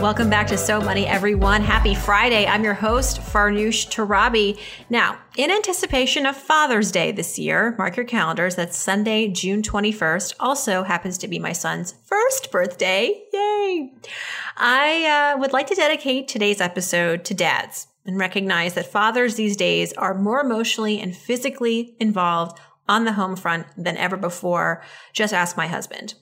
Welcome back to So Money, everyone. Happy Friday. I'm your host, Farnoosh Torabi. Now, in anticipation of Father's Day this year, mark your calendars. That's Sunday, June 21st. Also happens to be my son's first birthday. Yay! I uh, would like to dedicate today's episode to dads and recognize that fathers these days are more emotionally and physically involved on the home front than ever before. Just ask my husband.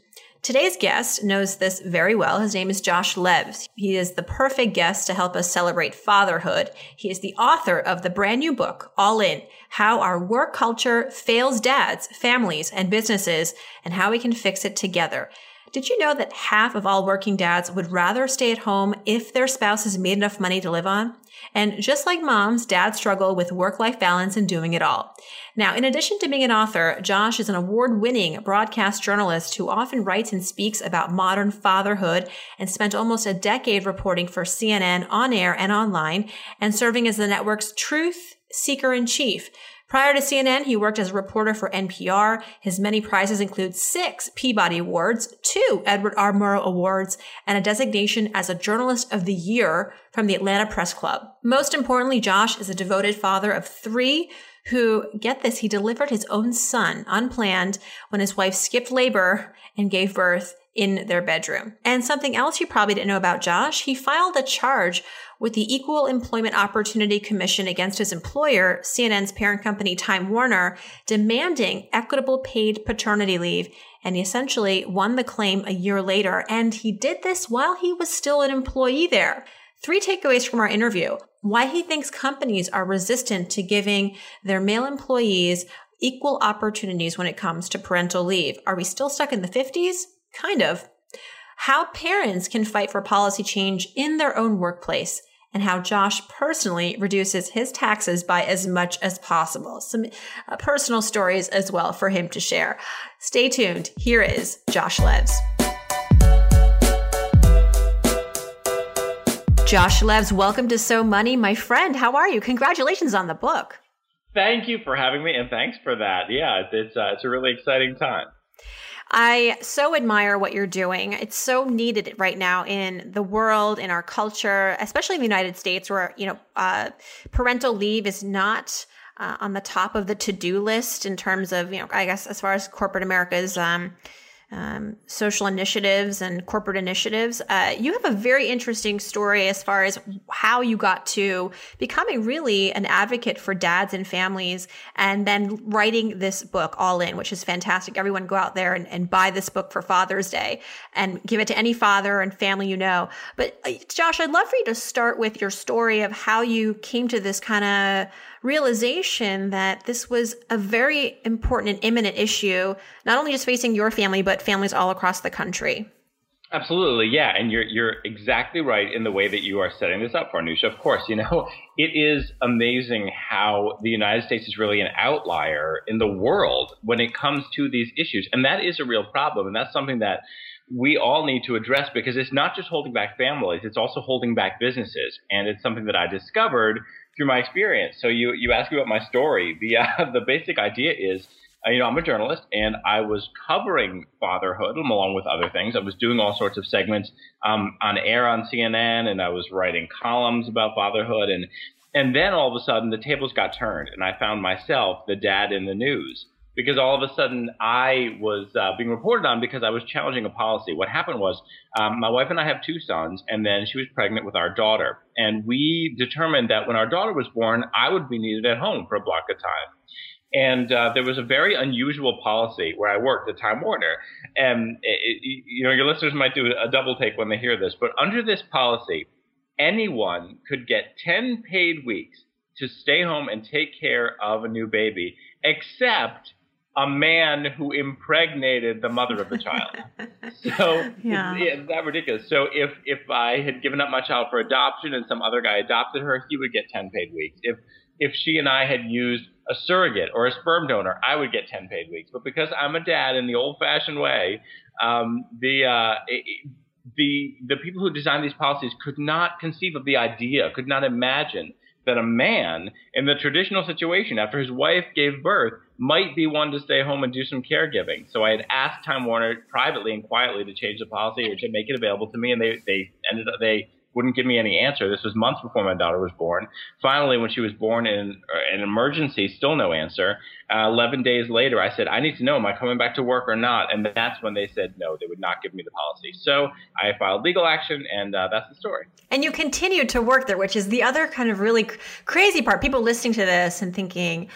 Today's guest knows this very well. His name is Josh Levs. He is the perfect guest to help us celebrate fatherhood. He is the author of the brand new book, All In, How Our Work Culture Fails Dads, Families, and Businesses, and How We Can Fix It Together. Did you know that half of all working dads would rather stay at home if their spouse has made enough money to live on? And just like moms, dads struggle with work life balance and doing it all. Now, in addition to being an author, Josh is an award winning broadcast journalist who often writes and speaks about modern fatherhood and spent almost a decade reporting for CNN on air and online and serving as the network's truth seeker in chief. Prior to CNN, he worked as a reporter for NPR. His many prizes include six Peabody Awards, two Edward R. Murrow Awards, and a designation as a Journalist of the Year from the Atlanta Press Club. Most importantly, Josh is a devoted father of three who, get this, he delivered his own son unplanned when his wife skipped labor and gave birth in their bedroom. And something else you probably didn't know about Josh, he filed a charge with the Equal Employment Opportunity Commission against his employer, CNN's parent company Time Warner, demanding equitable paid paternity leave. And he essentially won the claim a year later. And he did this while he was still an employee there. Three takeaways from our interview. Why he thinks companies are resistant to giving their male employees equal opportunities when it comes to parental leave. Are we still stuck in the 50s? Kind of how parents can fight for policy change in their own workplace, and how Josh personally reduces his taxes by as much as possible. Some uh, personal stories as well for him to share. Stay tuned. Here is Josh Levs. Josh Levs, welcome to So Money, my friend. How are you? Congratulations on the book. Thank you for having me, and thanks for that. Yeah, it's uh, it's a really exciting time. I so admire what you're doing. It's so needed right now in the world, in our culture, especially in the United States, where you know uh, parental leave is not uh, on the top of the to-do list in terms of you know I guess as far as corporate America's um, um, social initiatives and corporate initiatives. Uh, you have a very interesting story as far as how you got to becoming really an advocate for dads and families and then writing this book all in, which is fantastic. Everyone go out there and, and buy this book for Father's Day and give it to any father and family you know. But uh, Josh, I'd love for you to start with your story of how you came to this kind of realization that this was a very important and imminent issue, not only just facing your family, but families all across the country. Absolutely, yeah, and you're you're exactly right in the way that you are setting this up, Farnoosh. Of course, you know it is amazing how the United States is really an outlier in the world when it comes to these issues, and that is a real problem, and that's something that we all need to address because it's not just holding back families; it's also holding back businesses, and it's something that I discovered through my experience. So you you asked me about my story. The uh, the basic idea is, you know, I'm a journalist and I was covering fatherhood along with other things. I was doing all sorts of segments um, on air on CNN, and I was writing columns about fatherhood, and and then all of a sudden the tables got turned, and I found myself the dad in the news because all of a sudden I was uh, being reported on because I was challenging a policy. What happened was um, my wife and I have two sons, and then she was pregnant with our daughter. And we determined that when our daughter was born, I would be needed at home for a block of time. And uh, there was a very unusual policy where I worked at Time Warner. And, it, it, you know, your listeners might do a double take when they hear this, but under this policy, anyone could get 10 paid weeks to stay home and take care of a new baby, except a man who impregnated the mother of the child. so yeah. it's, that ridiculous. So if if I had given up my child for adoption and some other guy adopted her, he would get 10 paid weeks. If if she and I had used a surrogate or a sperm donor, I would get 10 paid weeks. But because I'm a dad in the old fashioned way, um, the, uh, the, the people who designed these policies could not conceive of the idea, could not imagine that a man in the traditional situation after his wife gave birth might be one to stay home and do some caregiving. So I had asked Time Warner privately and quietly to change the policy or to make it available to me, and they they ended up they wouldn't give me any answer. This was months before my daughter was born. Finally, when she was born in an emergency, still no answer. Uh, 11 days later, I said, I need to know, am I coming back to work or not? And that's when they said no, they would not give me the policy. So I filed legal action, and uh, that's the story. And you continued to work there, which is the other kind of really crazy part. People listening to this and thinking,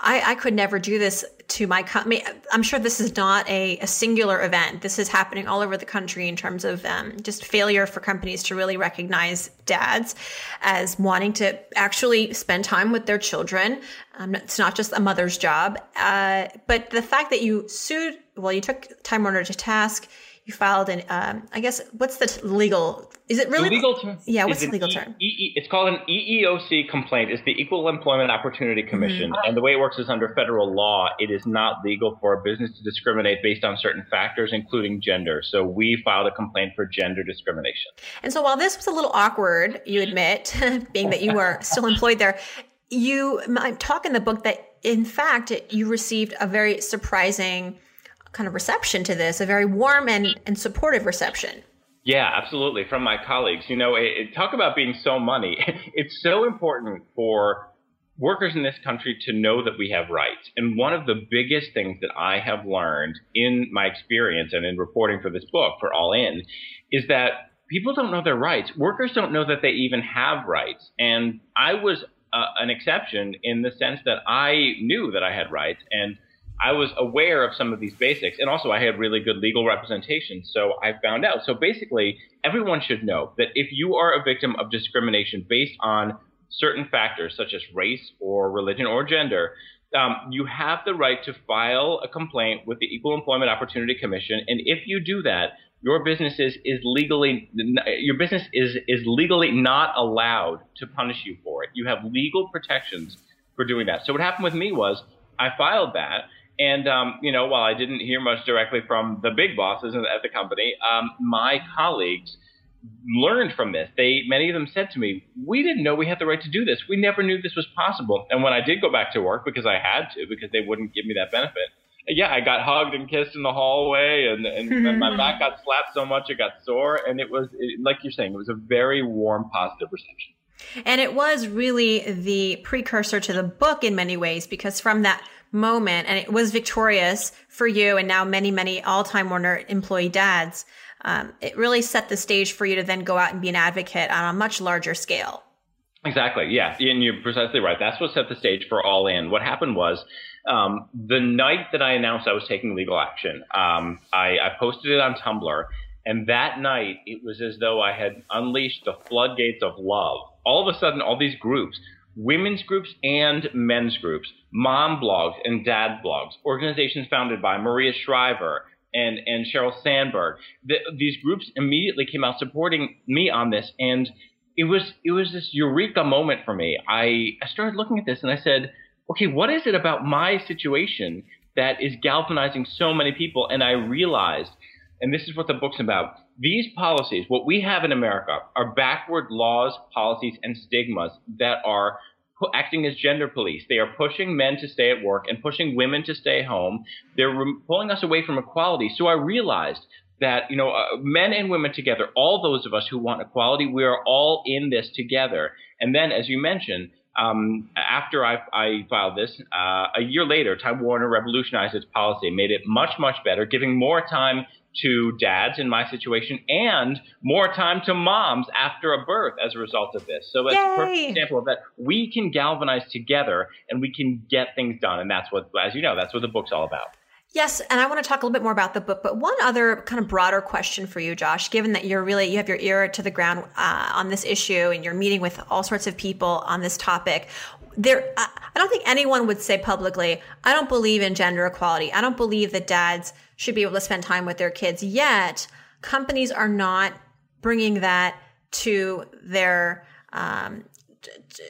I, I could never do this to my company. I'm sure this is not a, a, singular event. This is happening all over the country in terms of um, just failure for companies to really recognize dads as wanting to actually spend time with their children. Um, it's not just a mother's job. Uh, but the fact that you sued, well, you took Time Warner to task you filed an um, i guess what's the legal is it really the legal term yeah what's the legal e- term? e- it's called an eeoc complaint. It's the equal employment opportunity commission. Mm-hmm. and the way it works is under federal law it is not legal for a business to discriminate based on certain factors including gender. So we filed a complaint for gender discrimination. And so while this was a little awkward you admit being that you were still employed there you talk in the book that in fact you received a very surprising kind of reception to this, a very warm and, and supportive reception. Yeah, absolutely. From my colleagues. You know, it, it, talk about being so money. It's so important for workers in this country to know that we have rights. And one of the biggest things that I have learned in my experience and in reporting for this book, for All In, is that people don't know their rights. Workers don't know that they even have rights. And I was uh, an exception in the sense that I knew that I had rights and I was aware of some of these basics, and also I had really good legal representation. So I found out. So basically, everyone should know that if you are a victim of discrimination based on certain factors such as race or religion or gender, um, you have the right to file a complaint with the Equal Employment Opportunity Commission. And if you do that, your business is, is legally your business is is legally not allowed to punish you for it. You have legal protections for doing that. So what happened with me was I filed that and um, you know, while I didn't hear much directly from the big bosses at the company, um, my colleagues learned from this. They many of them said to me, "We didn't know we had the right to do this. We never knew this was possible." And when I did go back to work because I had to, because they wouldn't give me that benefit, yeah, I got hugged and kissed in the hallway, and, and my back got slapped so much it got sore. And it was it, like you're saying, it was a very warm, positive reception. And it was really the precursor to the book in many ways, because from that moment and it was victorious for you and now many, many all Time Warner employee dads. Um, it really set the stage for you to then go out and be an advocate on a much larger scale. Exactly. Yeah. And you're precisely right. That's what set the stage for All In. What happened was um, the night that I announced I was taking legal action, um, I, I posted it on Tumblr. And that night, it was as though I had unleashed the floodgates of love. All of a sudden, all these groups women's groups and men's groups, mom blogs and dad blogs, organizations founded by Maria Shriver and, and Sheryl Sandberg. The, these groups immediately came out supporting me on this. And it was, it was this eureka moment for me. I, I started looking at this and I said, okay, what is it about my situation that is galvanizing so many people? And I realized, and this is what the book's about, these policies, what we have in America, are backward laws, policies, and stigmas that are acting as gender police. They are pushing men to stay at work and pushing women to stay home. They're re- pulling us away from equality. So I realized that you know uh, men and women together, all those of us who want equality, we are all in this together. And then, as you mentioned, um, after I, I, filed this, uh, a year later, Time Warner revolutionized its policy, made it much, much better, giving more time to dads in my situation and more time to moms after a birth as a result of this. So that's Yay. a perfect example of that. We can galvanize together and we can get things done. And that's what, as you know, that's what the book's all about. Yes, and I want to talk a little bit more about the book, but one other kind of broader question for you, Josh, given that you're really, you have your ear to the ground uh, on this issue and you're meeting with all sorts of people on this topic. there, I don't think anyone would say publicly, I don't believe in gender equality. I don't believe that dads should be able to spend time with their kids. Yet, companies are not bringing that to their, um,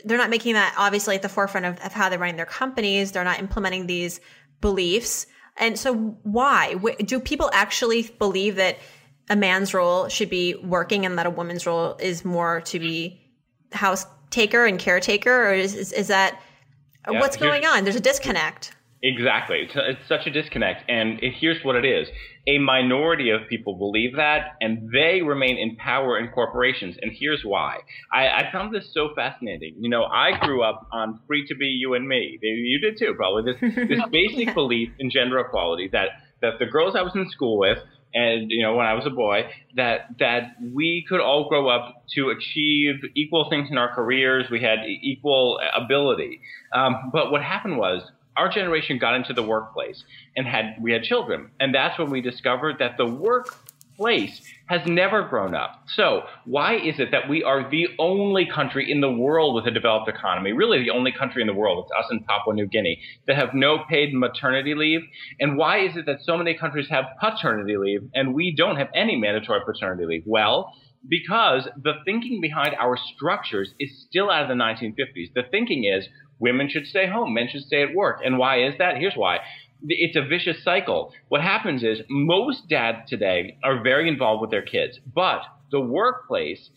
they're not making that obviously at the forefront of, of how they're running their companies. They're not implementing these beliefs. And so, why? Do people actually believe that a man's role should be working and that a woman's role is more to be house taker and caretaker, or is is, is that yeah, what's going on? There's a disconnect. Exactly, it's, it's such a disconnect, and it, here's what it is: a minority of people believe that, and they remain in power in corporations. And here's why: I, I found this so fascinating. You know, I grew up on "free to be you and me." You did too, probably. This this basic belief in gender equality that that the girls I was in school with and you know when I was a boy that that we could all grow up to achieve equal things in our careers. We had equal ability, um, but what happened was our generation got into the workplace and had we had children, and that's when we discovered that the workplace has never grown up. So, why is it that we are the only country in the world with a developed economy, really the only country in the world, it's us and Papua New Guinea, that have no paid maternity leave? And why is it that so many countries have paternity leave and we don't have any mandatory paternity leave? Well, because the thinking behind our structures is still out of the 1950s. The thinking is women should stay home, men should stay at work. And why is that? Here's why it's a vicious cycle. What happens is most dads today are very involved with their kids, but the workplace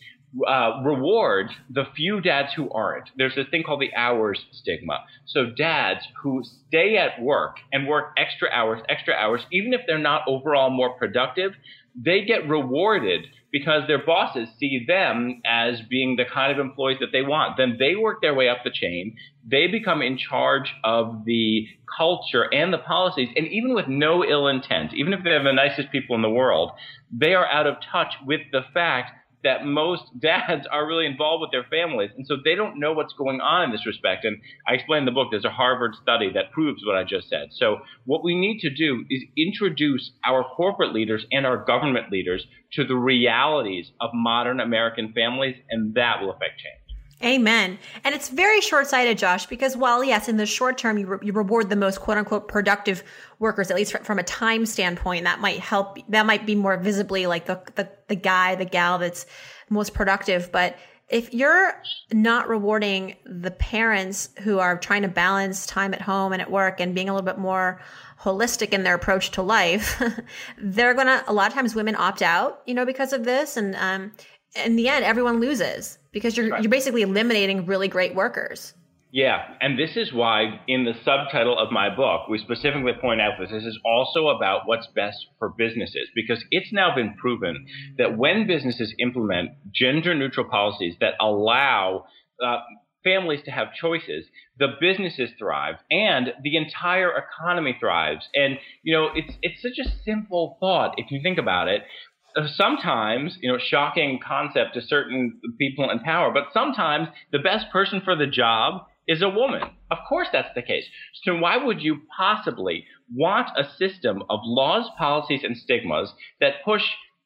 uh, rewards the few dads who aren't. There's a thing called the hours stigma. So dads who stay at work and work extra hours, extra hours, even if they're not overall more productive, they get rewarded because their bosses see them as being the kind of employees that they want. Then they work their way up the chain. They become in charge of the culture and the policies. And even with no ill intent, even if they're the nicest people in the world, they are out of touch with the fact that most dads are really involved with their families. And so they don't know what's going on in this respect. And I explain in the book, there's a Harvard study that proves what I just said. So what we need to do is introduce our corporate leaders and our government leaders to the realities of modern American families, and that will affect change. Amen. And it's very short sighted, Josh, because while, yes, in the short term, you, re- you reward the most quote unquote productive workers, at least from a time standpoint, that might help, that might be more visibly like the, the, the guy, the gal that's most productive. But if you're not rewarding the parents who are trying to balance time at home and at work and being a little bit more holistic in their approach to life, they're going to, a lot of times women opt out, you know, because of this. And, um, in the end, everyone loses because you're right. you're basically eliminating really great workers. Yeah, and this is why in the subtitle of my book, we specifically point out that this is also about what's best for businesses because it's now been proven that when businesses implement gender neutral policies that allow uh, families to have choices, the businesses thrive and the entire economy thrives. And you know, it's it's such a simple thought if you think about it. Sometimes, you know, shocking concept to certain people in power, but sometimes the best person for the job is a woman. Of course that's the case. So why would you possibly want a system of laws, policies, and stigmas that push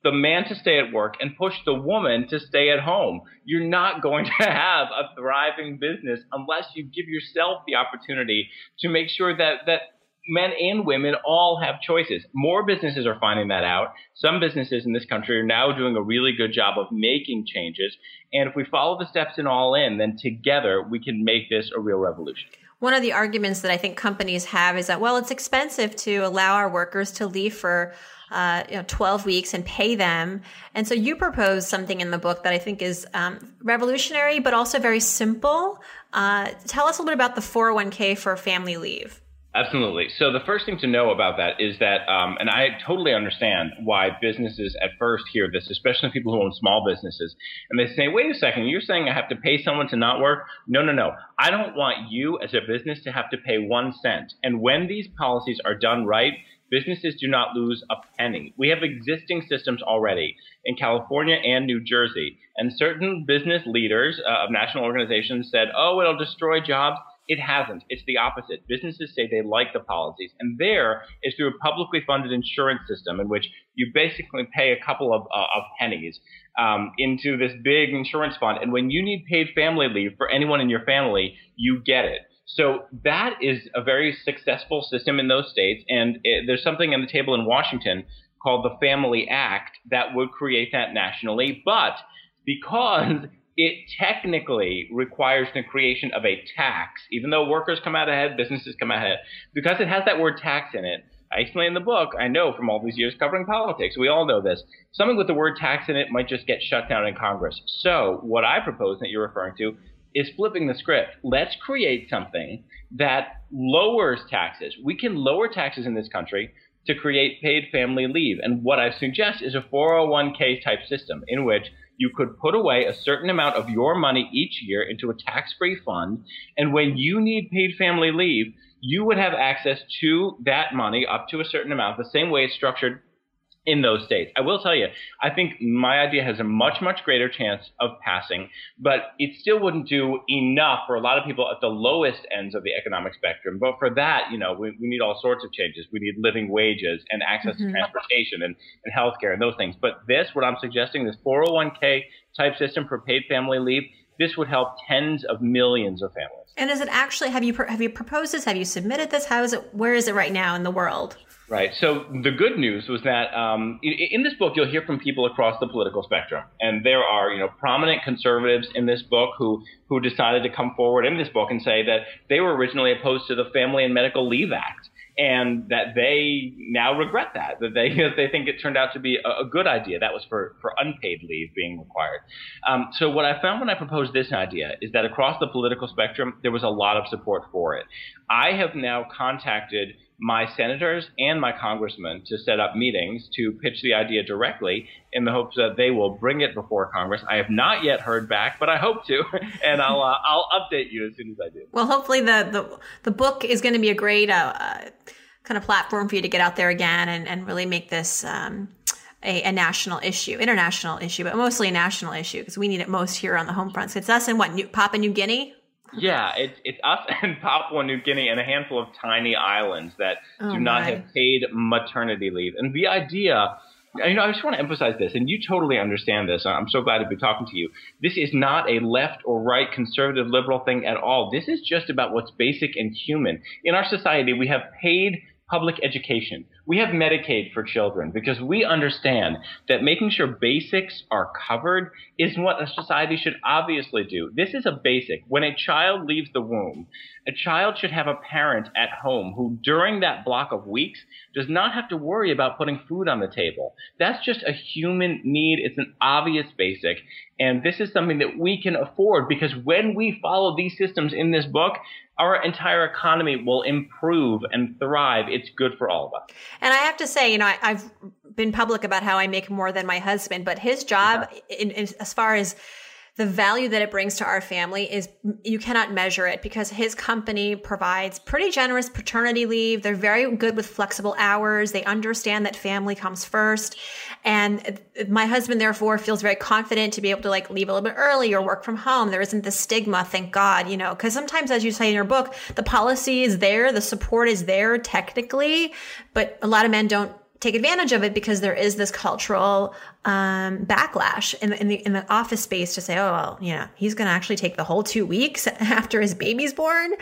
the man to stay at work and push the woman to stay at home. You're not going to have a thriving business unless you give yourself the opportunity to make sure that that men and women all have choices. More businesses are finding that out. Some businesses in this country are now doing a really good job of making changes. And if we follow the steps in all in, then together we can make this a real revolution. One of the arguments that I think companies have is that, well, it's expensive to allow our workers to leave for uh, you know, 12 weeks and pay them. And so you propose something in the book that I think is um, revolutionary, but also very simple. Uh, tell us a little bit about the 401k for family leave. Absolutely. So the first thing to know about that is that, um, and I totally understand why businesses at first hear this, especially people who own small businesses, and they say, "Wait a second, you're saying I have to pay someone to not work?" No, no, no. I don't want you as a business to have to pay one cent. And when these policies are done right, businesses do not lose a penny. We have existing systems already in California and New Jersey, and certain business leaders uh, of national organizations said, "Oh, it'll destroy jobs." It hasn't. It's the opposite. Businesses say they like the policies, and there is through a publicly funded insurance system in which you basically pay a couple of, uh, of pennies um, into this big insurance fund, and when you need paid family leave for anyone in your family, you get it. So that is a very successful system in those states, and it, there's something on the table in Washington called the Family Act that would create that nationally, but because it technically requires the creation of a tax, even though workers come out ahead, businesses come out ahead, because it has that word tax in it. I explain in the book, I know from all these years covering politics, we all know this. Something with the word tax in it might just get shut down in Congress. So, what I propose that you're referring to is flipping the script. Let's create something that lowers taxes. We can lower taxes in this country to create paid family leave. And what I suggest is a 401k type system in which you could put away a certain amount of your money each year into a tax free fund. And when you need paid family leave, you would have access to that money up to a certain amount, the same way it's structured in those states. I will tell you, I think my idea has a much, much greater chance of passing, but it still wouldn't do enough for a lot of people at the lowest ends of the economic spectrum. But for that, you know, we, we need all sorts of changes. We need living wages and access mm-hmm. to transportation and, and healthcare and those things. But this, what I'm suggesting, this 401k type system for paid family leave, this would help tens of millions of families. And is it actually have you have you proposed this? Have you submitted this? How is it? Where is it right now in the world? Right. So the good news was that um, in, this book you'll hear from people across the political spectrum, and there are you know prominent conservatives in this book who who decided to come forward in this book and say that they were originally opposed to the Family and Medical Leave Act, and that they now regret that that they they think it turned out to be a, a good idea. That was for for unpaid leave being required. Um, so what I found when I proposed this idea is that across the political spectrum there was a lot of support for it. I have now contacted my senators and my congressmen to set up meetings to pitch the idea directly in the hopes that they will bring it before Congress. I have not yet heard back, but I hope to, and I'll uh, I'll update you as soon as I do. Well, hopefully the the, the book is going to be a great uh, uh, kind of platform for you to get out there again and, and really make this. Um, a, a, national issue, international issue, but mostly a national issue because we need it most here on the home front. So it's us and what New, Papua New Guinea. Yeah, it's it's us and Papua New Guinea and a handful of tiny islands that oh do not my. have paid maternity leave. And the idea, you know, I just want to emphasize this, and you totally understand this. I'm so glad to be talking to you. This is not a left or right, conservative, liberal thing at all. This is just about what's basic and human. In our society, we have paid public education. We have Medicaid for children because we understand that making sure basics are covered is what a society should obviously do. This is a basic. When a child leaves the womb, a child should have a parent at home who, during that block of weeks, does not have to worry about putting food on the table. That's just a human need. It's an obvious basic. And this is something that we can afford because when we follow these systems in this book, our entire economy will improve and thrive. It's good for all of us. And I have to say, you know, I, have been public about how I make more than my husband, but his job, yeah. in, in, as far as the value that it brings to our family is you cannot measure it because his company provides pretty generous paternity leave. They're very good with flexible hours. They understand that family comes first. And my husband therefore feels very confident to be able to like leave a little bit early or work from home. There isn't the stigma, thank God, you know, because sometimes as you say in your book, the policy is there, the support is there technically, but a lot of men don't take advantage of it because there is this cultural um, backlash in the, in the in the office space to say, oh well, you know, he's going to actually take the whole two weeks after his baby's born.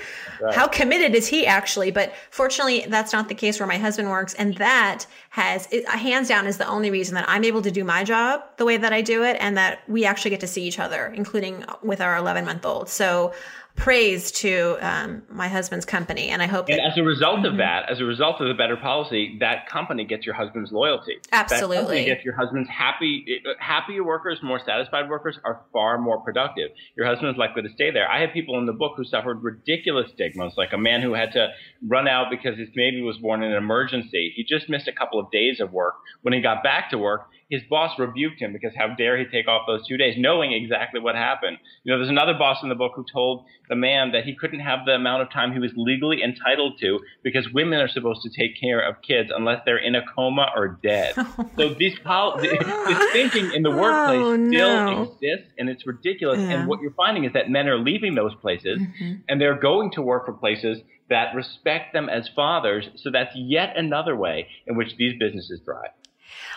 Right. How committed is he actually? But fortunately, that's not the case where my husband works, and that has it, hands down is the only reason that I'm able to do my job the way that I do it, and that we actually get to see each other, including with our 11 month old. So praise to um, my husband's company, and I hope. And that, as a result mm-hmm. of that, as a result of the better policy, that company gets your husband's loyalty. Absolutely, that gets your husband's happy. Happier workers, more satisfied workers are far more productive. Your husband's likely to stay there. I have people in the book who suffered ridiculous stigmas, like a man who had to run out because his baby was born in an emergency. He just missed a couple of days of work. When he got back to work, his boss rebuked him because how dare he take off those two days, knowing exactly what happened. You know, there's another boss in the book who told the man that he couldn't have the amount of time he was legally entitled to because women are supposed to take care of kids unless they're in a coma or dead. so these pol- this thinking in the workplace oh, no. still exists, and it's ridiculous. Yeah. And what you're finding is that men are leaving those places mm-hmm. and they're going to work for places that respect them as fathers. So that's yet another way in which these businesses thrive.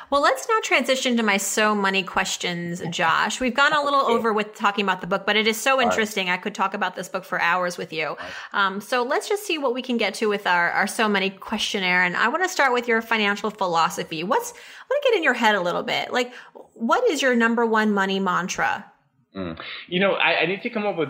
Well, let's now transition to my so money questions, Josh. We've gone a little over with talking about the book, but it is so interesting. I could talk about this book for hours with you. Um, so let's just see what we can get to with our, our so money questionnaire. And I want to start with your financial philosophy. What's, I want to get in your head a little bit. Like, what is your number one money mantra? Mm. You know, I, I, need to come up with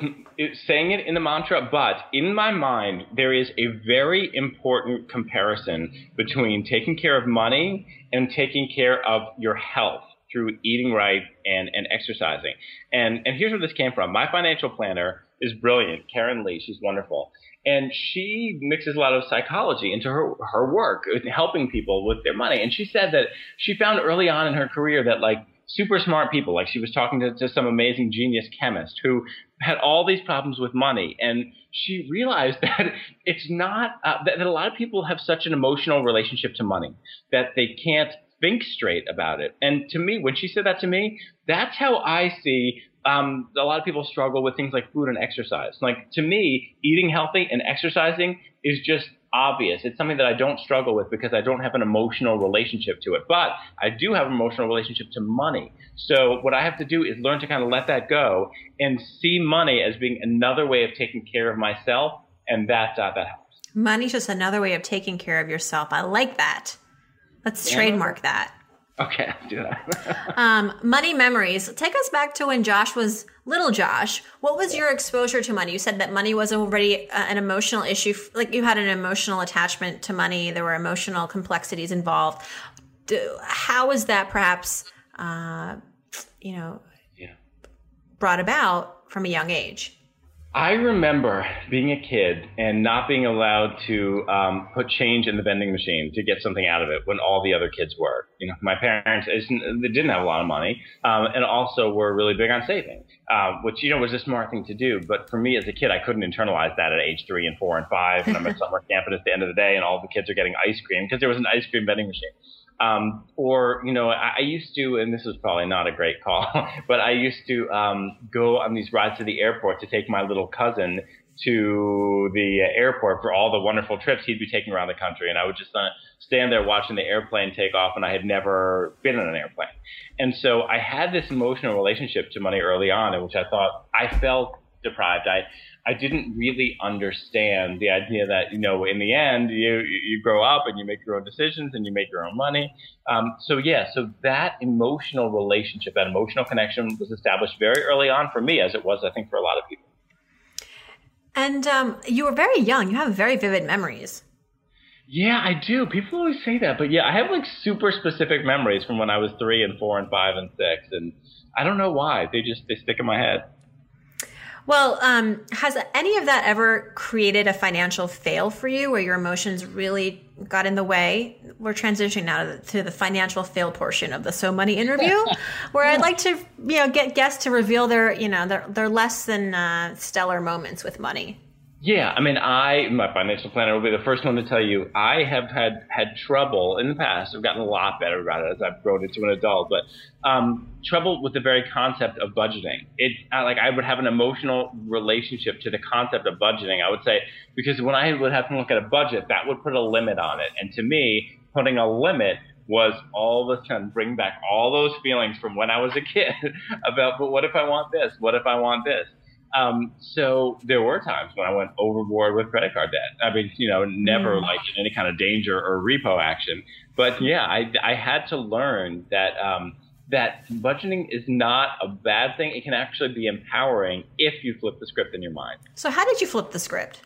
saying it in the mantra, but in my mind, there is a very important comparison between taking care of money and taking care of your health through eating right and, and exercising. And, and here's where this came from. My financial planner is brilliant, Karen Lee. She's wonderful. And she mixes a lot of psychology into her, her work, helping people with their money. And she said that she found early on in her career that like super smart people. Like she was talking to, to some amazing genius chemist who had all these problems with money. And she realized that it's not, uh, that, that a lot of people have such an emotional relationship to money that they can't think straight about it. And to me, when she said that to me, that's how I see um, a lot of people struggle with things like food and exercise. Like to me, eating healthy and exercising is just obvious. It's something that I don't struggle with because I don't have an emotional relationship to it. But I do have an emotional relationship to money. So what I have to do is learn to kind of let that go and see money as being another way of taking care of myself, and that uh, that helps. Money's just another way of taking care of yourself. I like that. Let's yeah. trademark that. Okay, I'll do that. um, money memories. Take us back to when Josh was little Josh. What was your exposure to money? You said that money was already uh, an emotional issue. Like you had an emotional attachment to money. There were emotional complexities involved. Do, how was that perhaps, uh, you know, yeah. brought about from a young age? I remember being a kid and not being allowed to um, put change in the vending machine to get something out of it when all the other kids were. You know, my parents they didn't have a lot of money, um, and also were really big on saving, uh, which you know was a smart thing to do. But for me as a kid, I couldn't internalize that at age three and four and five, and I'm at summer camp, and it's the end of the day, and all the kids are getting ice cream because there was an ice cream vending machine. Um, or, you know, I, I, used to, and this was probably not a great call, but I used to um, go on these rides to the airport to take my little cousin to the airport for all the wonderful trips he'd be taking around the country. And I would just uh, stand there watching the airplane take off, and I had never been in an airplane. And so I had this emotional relationship to money early on, in which I thought I felt deprived. I, I didn't really understand the idea that you know in the end you you grow up and you make your own decisions and you make your own money. Um, so yeah, so that emotional relationship, that emotional connection was established very early on for me, as it was I think for a lot of people. And um, you were very young. You have very vivid memories. Yeah, I do. People always say that, but yeah, I have like super specific memories from when I was three and four and five and six, and I don't know why. They just they stick in my head. Well, um, has any of that ever created a financial fail for you where your emotions really got in the way? We're transitioning now to the, to the financial fail portion of the So Money interview, where I'd like to, you know, get guests to reveal their, you know, their, their less than uh, stellar moments with money. Yeah, I mean, I my financial planner will be the first one to tell you I have had had trouble in the past. I've gotten a lot better about it as I've grown into an adult, but um, trouble with the very concept of budgeting. It like I would have an emotional relationship to the concept of budgeting. I would say because when I would have to look at a budget, that would put a limit on it, and to me, putting a limit was all of a sudden bring back all those feelings from when I was a kid about, but what if I want this? What if I want this? Um, so there were times when I went overboard with credit card debt. I mean, you know, never mm. like in any kind of danger or repo action. But yeah, I, I had to learn that um, that budgeting is not a bad thing. It can actually be empowering if you flip the script in your mind. So how did you flip the script?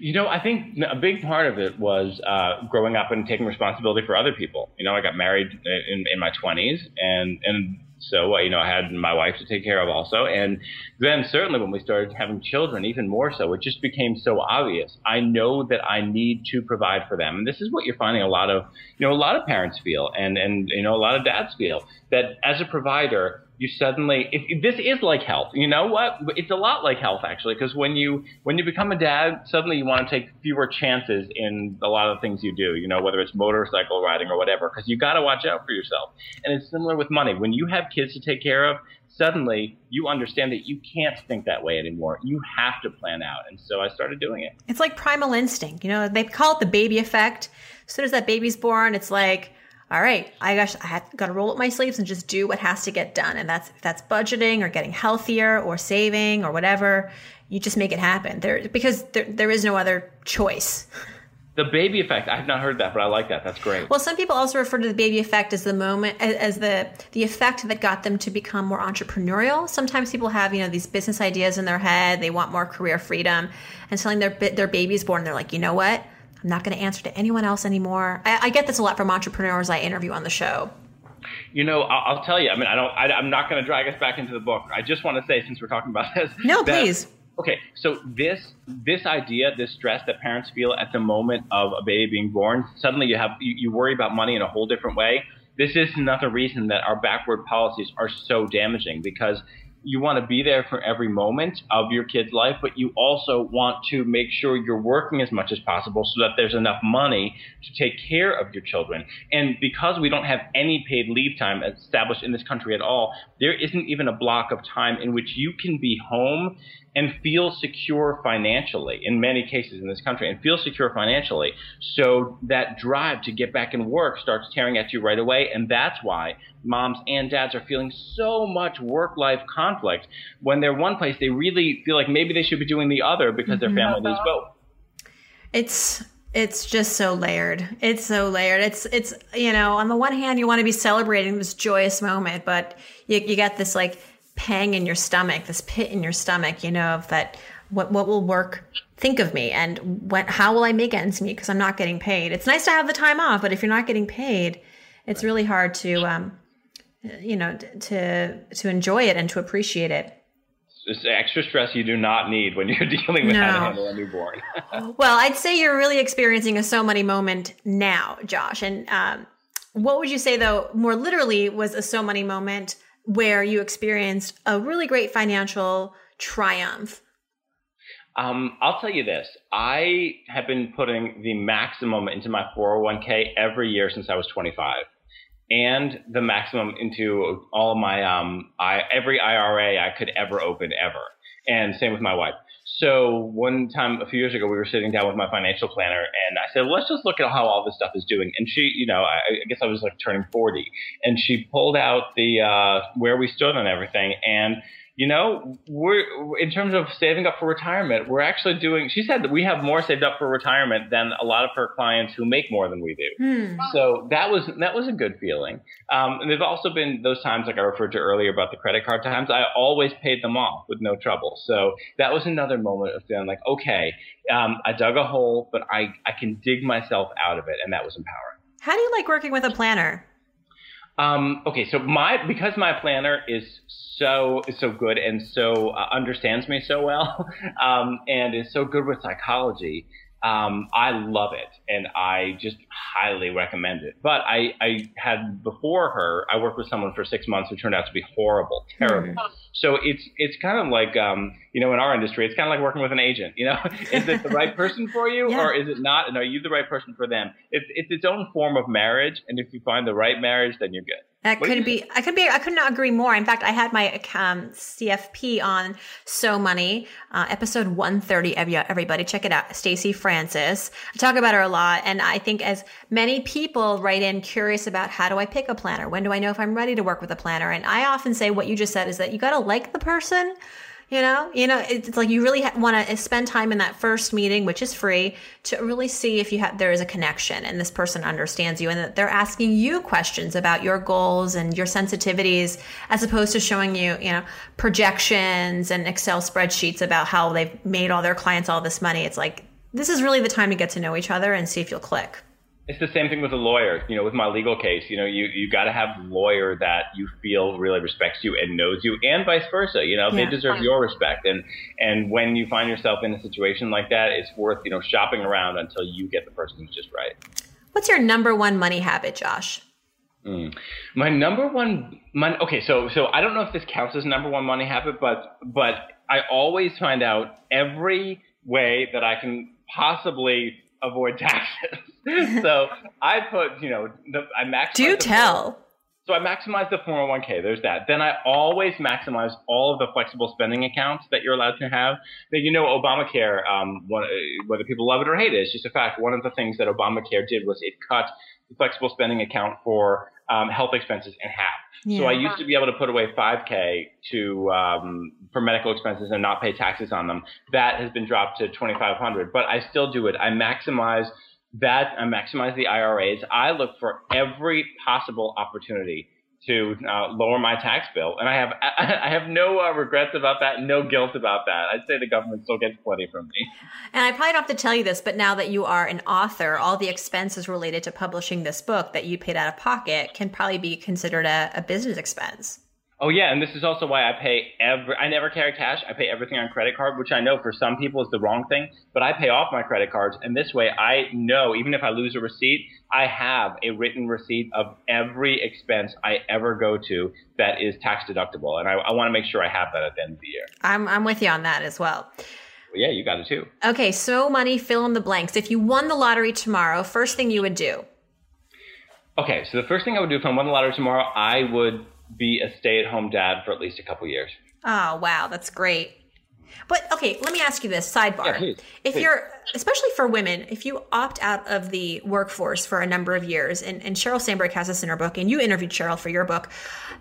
You know, I think a big part of it was uh, growing up and taking responsibility for other people. You know, I got married in, in my 20s, and and So, uh, you know, I had my wife to take care of also. And then certainly when we started having children, even more so, it just became so obvious. I know that I need to provide for them. And this is what you're finding a lot of, you know, a lot of parents feel and, and, you know, a lot of dads feel that as a provider, you suddenly if, if, this is like health you know what? It's a lot like health actually because when you when you become a dad suddenly you want to take fewer chances in a lot of things you do you know whether it's motorcycle riding or whatever because you got to watch out for yourself. And it's similar with money. When you have kids to take care of suddenly you understand that you can't think that way anymore. You have to plan out. And so i started doing it. It's like primal instinct you know they call it the baby effect. As soon as that baby's born it's like all right, I guess I got to roll up my sleeves and just do what has to get done. And that's that's budgeting or getting healthier or saving or whatever. You just make it happen there because there, there is no other choice. The baby effect. I have not heard that, but I like that. That's great. Well, some people also refer to the baby effect as the moment, as the the effect that got them to become more entrepreneurial. Sometimes people have, you know, these business ideas in their head. They want more career freedom, and suddenly their their baby's born. They're like, you know what? I'm not going to answer to anyone else anymore. I, I, get this a lot from entrepreneurs I interview on the show. You know, I'll, I'll tell you. I mean, I don't. I, am not going to drag us back into the book. I just want to say, since we're talking about this, no, that, please. Okay, so this this idea, this stress that parents feel at the moment of a baby being born, suddenly you have you, you worry about money in a whole different way. This is another reason that our backward policies are so damaging because you want to be there for every moment of your kid's life, but you also want to make sure you're working as much as possible so that there's enough money to take care of your children. And because we don't have any paid leave time established in this country at all, there isn't even a block of time in which you can be home and feel secure financially in many cases in this country and feel secure financially. So that drive to get back in work starts tearing at you right away. And that's why moms and dads are feeling so much work life conflict. When they're one place, they really feel like maybe they should be doing the other because mm-hmm. their family needs both. It's it's just so layered. It's so layered. It's it's you know, on the one hand you want to be celebrating this joyous moment, but you you got this like pang in your stomach, this pit in your stomach, you know, of that what what will work think of me and what how will I make ends meet because I'm not getting paid. It's nice to have the time off, but if you're not getting paid, it's really hard to um you know to to enjoy it and to appreciate it. It's extra stress you do not need when you're dealing with no. how to handle a newborn. well, I'd say you're really experiencing a so money moment now, Josh. And um, what would you say though, more literally, was a so money moment where you experienced a really great financial triumph? Um, I'll tell you this. I have been putting the maximum into my 401k every year since I was 25 and the maximum into all my um, I, every IRA I could ever open ever. And same with my wife. So one time a few years ago, we were sitting down with my financial planner, and I said, "Let's just look at how all this stuff is doing." And she, you know, I, I guess I was like turning forty, and she pulled out the uh, where we stood on everything, and you know, we're in terms of saving up for retirement, we're actually doing. She said that we have more saved up for retirement than a lot of her clients who make more than we do. Hmm. So that was that was a good feeling. Um, and there've also been those times, like I referred to earlier about the credit card times. I always paid them off with no trouble. So that was another moment of feeling like, okay, um, I dug a hole, but I I can dig myself out of it, and that was empowering. How do you like working with a planner? Um, okay, so my because my planner is so so good and so uh, understands me so well, um, and is so good with psychology. Um, I love it, and I just highly recommend it. But I, I had before her, I worked with someone for six months who turned out to be horrible, terrible. Mm-hmm. So it's it's kind of like um, you know in our industry, it's kind of like working with an agent. You know, is it the right person for you, yeah. or is it not? And are you the right person for them? It's it's its own form of marriage, and if you find the right marriage, then you're good. That could be. I could be. I could not agree more. In fact, I had my um, CFP on So Money, uh, episode one thirty. Everybody, check it out. Stacy Francis. I talk about her a lot, and I think as many people write in curious about how do I pick a planner, when do I know if I'm ready to work with a planner, and I often say what you just said is that you got to like the person you know, you know, it's like you really want to eh, spend time in that first meeting, which is free, to really see if you have there is a connection and this person understands you and that they're asking you questions about your goals and your sensitivities, as opposed to showing you, you know, projections and Excel spreadsheets about how they've made all their clients all this money. It's like this is really the time to get to know each other and see if you'll click. It's the same thing with a lawyer. You know, with my legal case, you know, you, you got to have a lawyer that you feel really respects you and knows you, and vice versa. You know, yeah. they deserve your respect. And and when you find yourself in a situation like that, it's worth you know shopping around until you get the person who's just right. What's your number one money habit, Josh? Mm. My number one money. Okay, so so I don't know if this counts as number one money habit, but but I always find out every way that I can possibly avoid taxes. so I put, you know, the, I maximize. Do tell. so I maximize the 401k. There's that. Then I always maximize all of the flexible spending accounts that you're allowed to have. That you know, Obamacare, um, one, whether people love it or hate it, it's just a fact. One of the things that Obamacare did was it cut the flexible spending account for um, health expenses in half. Yeah. So I used to be able to put away 5K to um, for medical expenses and not pay taxes on them. That has been dropped to 2,500, but I still do it. I maximize that. I maximize the IRAs. I look for every possible opportunity to uh, lower my tax bill, and I have I have no uh, regrets about that, no guilt about that. I'd say the government still gets plenty from me. And I probably don't have to tell you this, but now that you are an author, all the expenses related to publishing this book that you paid out of pocket can probably be considered a, a business expense. Oh yeah, and this is also why I pay every. I never carry cash. I pay everything on credit card, which I know for some people is the wrong thing. But I pay off my credit cards, and this way I know even if I lose a receipt, I have a written receipt of every expense I ever go to that is tax deductible, and I, I want to make sure I have that at the end of the year. I'm I'm with you on that as well. well yeah, you got it too. Okay, so money, fill in the blanks. If you won the lottery tomorrow, first thing you would do. Okay, so the first thing I would do if I won the lottery tomorrow, I would be a stay-at-home dad for at least a couple years. Oh wow, that's great. But okay, let me ask you this sidebar. Yeah, please, if please. you're, especially for women, if you opt out of the workforce for a number of years, and, and Sheryl Sandberg has this in her book, and you interviewed Sheryl for your book,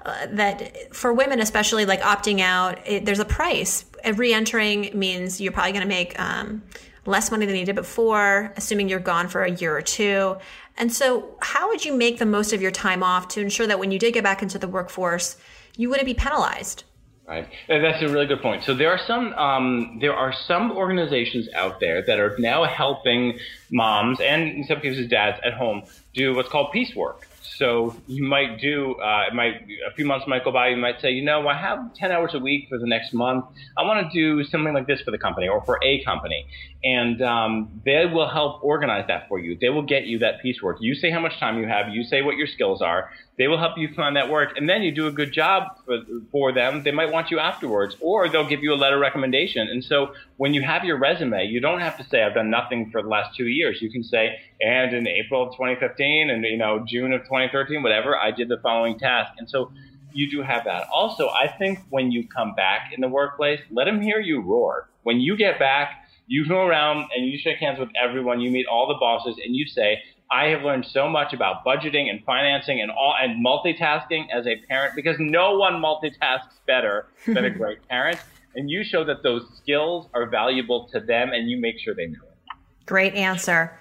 uh, that for women, especially like opting out, it, there's a price. Re entering means you're probably going to make um, less money than you did before, assuming you're gone for a year or two. And so, how would you make the most of your time off to ensure that when you did get back into the workforce, you wouldn't be penalized? Right, and that's a really good point. So there are some um, there are some organizations out there that are now helping moms and in some cases dads at home do what's called piece work. So you might do, uh, might a few months might go by. You might say, you know, I have 10 hours a week for the next month. I want to do something like this for the company or for a company, and um, they will help organize that for you. They will get you that piecework. You say how much time you have. You say what your skills are. They will help you find that work, and then you do a good job for, for them. They might want you afterwards, or they'll give you a letter recommendation. And so when you have your resume, you don't have to say I've done nothing for the last two years. You can say, and in April of 2015, and you know June of 2013, whatever, I did the following task. And so you do have that. Also, I think when you come back in the workplace, let them hear you roar. When you get back, you go around and you shake hands with everyone. You meet all the bosses, and you say, I have learned so much about budgeting and financing and all and multitasking as a parent because no one multitasks better than a great parent. And you show that those skills are valuable to them and you make sure they know it. Great answer.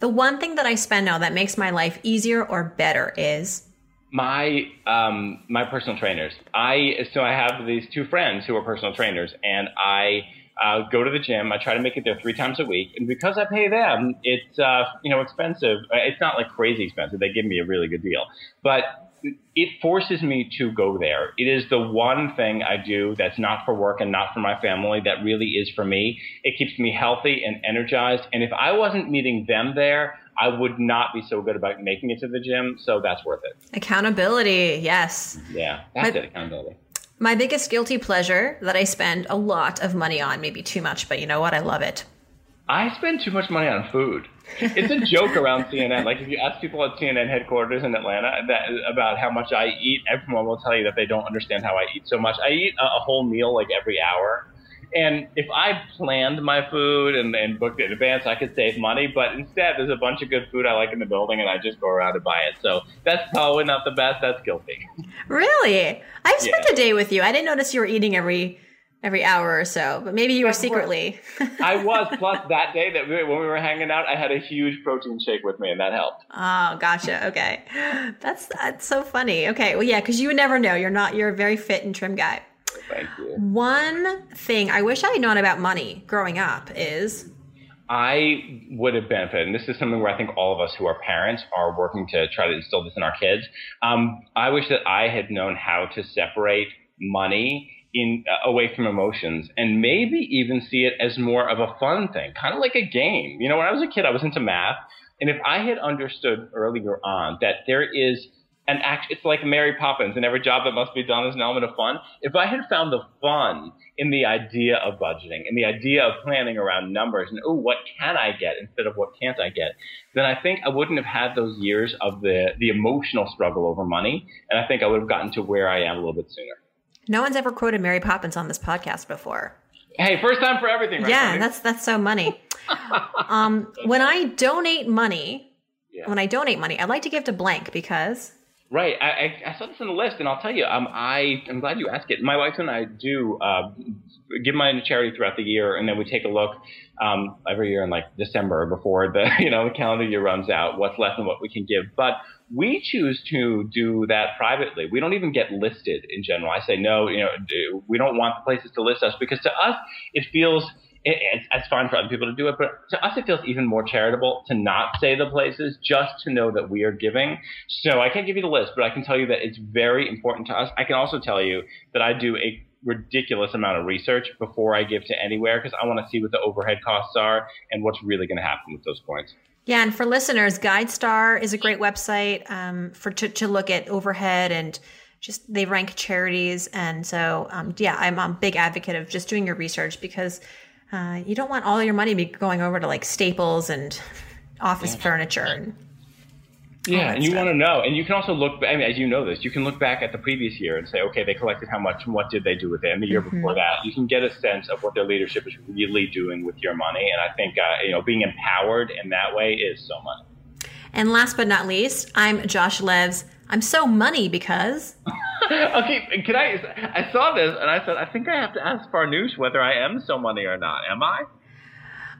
The one thing that I spend now that makes my life easier or better is my um, my personal trainers. I so I have these two friends who are personal trainers, and I uh, go to the gym. I try to make it there three times a week, and because I pay them, it's uh, you know expensive. Uh, it's not like crazy expensive. They give me a really good deal, but it forces me to go there. It is the one thing I do that's not for work and not for my family that really is for me. It keeps me healthy and energized. And if I wasn't meeting them there, I would not be so good about making it to the gym. So that's worth it. Accountability, yes. Yeah, that's it. Accountability. My biggest guilty pleasure that I spend a lot of money on, maybe too much, but you know what? I love it. I spend too much money on food. It's a joke around CNN. Like if you ask people at CNN headquarters in Atlanta that, about how much I eat, everyone will tell you that they don't understand how I eat so much. I eat a, a whole meal like every hour. And if I planned my food and, and booked it in advance, I could save money. But instead, there's a bunch of good food I like in the building, and I just go around and buy it. So that's probably not the best. That's guilty. Really? I've spent yeah. a day with you. I didn't notice you were eating every every hour or so, but maybe you were secretly. I was. Plus, that day that we, when we were hanging out, I had a huge protein shake with me, and that helped. Oh, gotcha. Okay, that's that's so funny. Okay, well, yeah, because you would never know. You're not. You're a very fit and trim guy. Thank you. One thing I wish I had known about money growing up is I would have benefited, and this is something where I think all of us who are parents are working to try to instill this in our kids. Um, I wish that I had known how to separate money in uh, away from emotions and maybe even see it as more of a fun thing, kind of like a game. You know, when I was a kid, I was into math, and if I had understood earlier on that there is an act, it's like Mary Poppins, and every job that must be done is an element of fun. If I had found the fun in the idea of budgeting and the idea of planning around numbers and oh, what can I get instead of what can't I get, then I think I wouldn't have had those years of the the emotional struggle over money, and I think I would have gotten to where I am a little bit sooner. No one's ever quoted Mary Poppins on this podcast before. Hey, first time for everything, right? Yeah, that's that's so money. um, when I donate money, yeah. when I donate money, I like to give to blank because Right. I, I, I, saw this on the list, and I'll tell you, um, I am glad you asked it. My wife and I do uh, give money to charity throughout the year, and then we take a look um, every year in like December before the you know the calendar year runs out, what's left and what we can give. But we choose to do that privately. We don't even get listed in general. I say no, you know, we don't want the places to list us because to us it feels it, it's, it's fine for other people to do it, but to us it feels even more charitable to not say the places, just to know that we are giving. So I can't give you the list, but I can tell you that it's very important to us. I can also tell you that I do a ridiculous amount of research before I give to anywhere because I want to see what the overhead costs are and what's really going to happen with those points. Yeah, and for listeners, GuideStar is a great website um, for to, to look at overhead and just they rank charities. And so, um, yeah, I'm a big advocate of just doing your research because uh, you don't want all your money to be going over to like Staples and office yeah. furniture and yeah, and you want to know, and you can also look. I mean, as you know this, you can look back at the previous year and say, okay, they collected how much, and what did they do with it? And the year mm-hmm. before that, you can get a sense of what their leadership is really doing with your money. And I think uh, you know, being empowered in that way is so money. And last but not least, I'm Josh Levs. I'm so money because. okay, can I? I saw this and I said, I think I have to ask Farnoosh whether I am so money or not. Am I?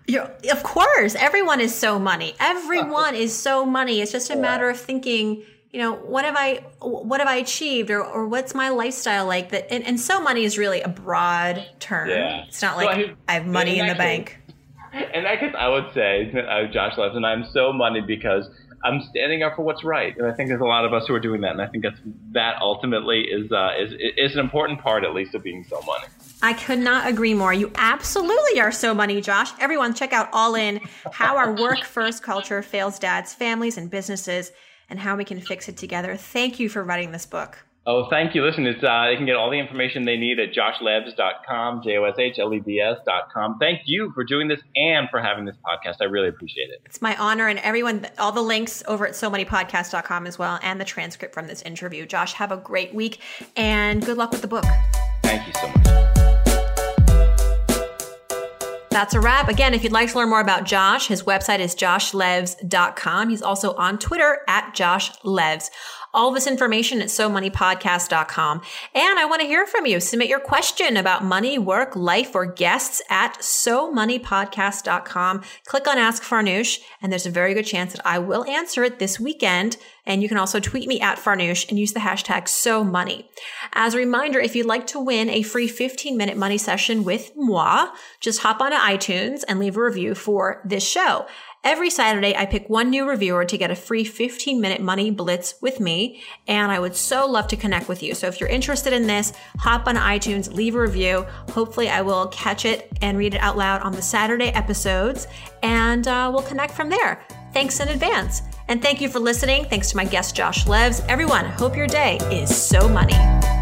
You're, of course, everyone is so money. Everyone is so money. It's just a matter of thinking. You know, what have I, what have I achieved, or, or what's my lifestyle like? That and, and so money is really a broad term. Yeah. It's not like so I, I, have money in, in the bank. And I guess I would say, uh, Josh Levs, I'm so money because I'm standing up for what's right, and I think there's a lot of us who are doing that, and I think that's that ultimately is uh, is is an important part, at least, of being so money. I could not agree more. You absolutely are so money, Josh. Everyone, check out All In: How Our Work First Culture Fails Dads, Families, and Businesses, and How We Can Fix It Together. Thank you for writing this book. Oh, thank you. Listen, it's, uh, they can get all the information they need at joshlevs.com, J-O-S-H-L-E-V-S.com. Thank you for doing this and for having this podcast. I really appreciate it. It's my honor and everyone, all the links over at SoMoneyPodcast.com as well and the transcript from this interview. Josh, have a great week and good luck with the book. Thank you so much. That's a wrap. Again, if you'd like to learn more about Josh, his website is joshlevs.com. He's also on Twitter at joshlevs. All this information at SoMoneyPodcast.com. And I want to hear from you. Submit your question about money, work, life, or guests at SoMoneyPodcast.com. Click on Ask Farnoosh, and there's a very good chance that I will answer it this weekend. And you can also tweet me at Farnoosh and use the hashtag SoMoney. As a reminder, if you'd like to win a free 15 minute money session with moi, just hop onto iTunes and leave a review for this show. Every Saturday, I pick one new reviewer to get a free 15 minute money blitz with me. And I would so love to connect with you. So if you're interested in this, hop on iTunes, leave a review. Hopefully, I will catch it and read it out loud on the Saturday episodes, and uh, we'll connect from there. Thanks in advance. And thank you for listening. Thanks to my guest, Josh Levs. Everyone, hope your day is so money.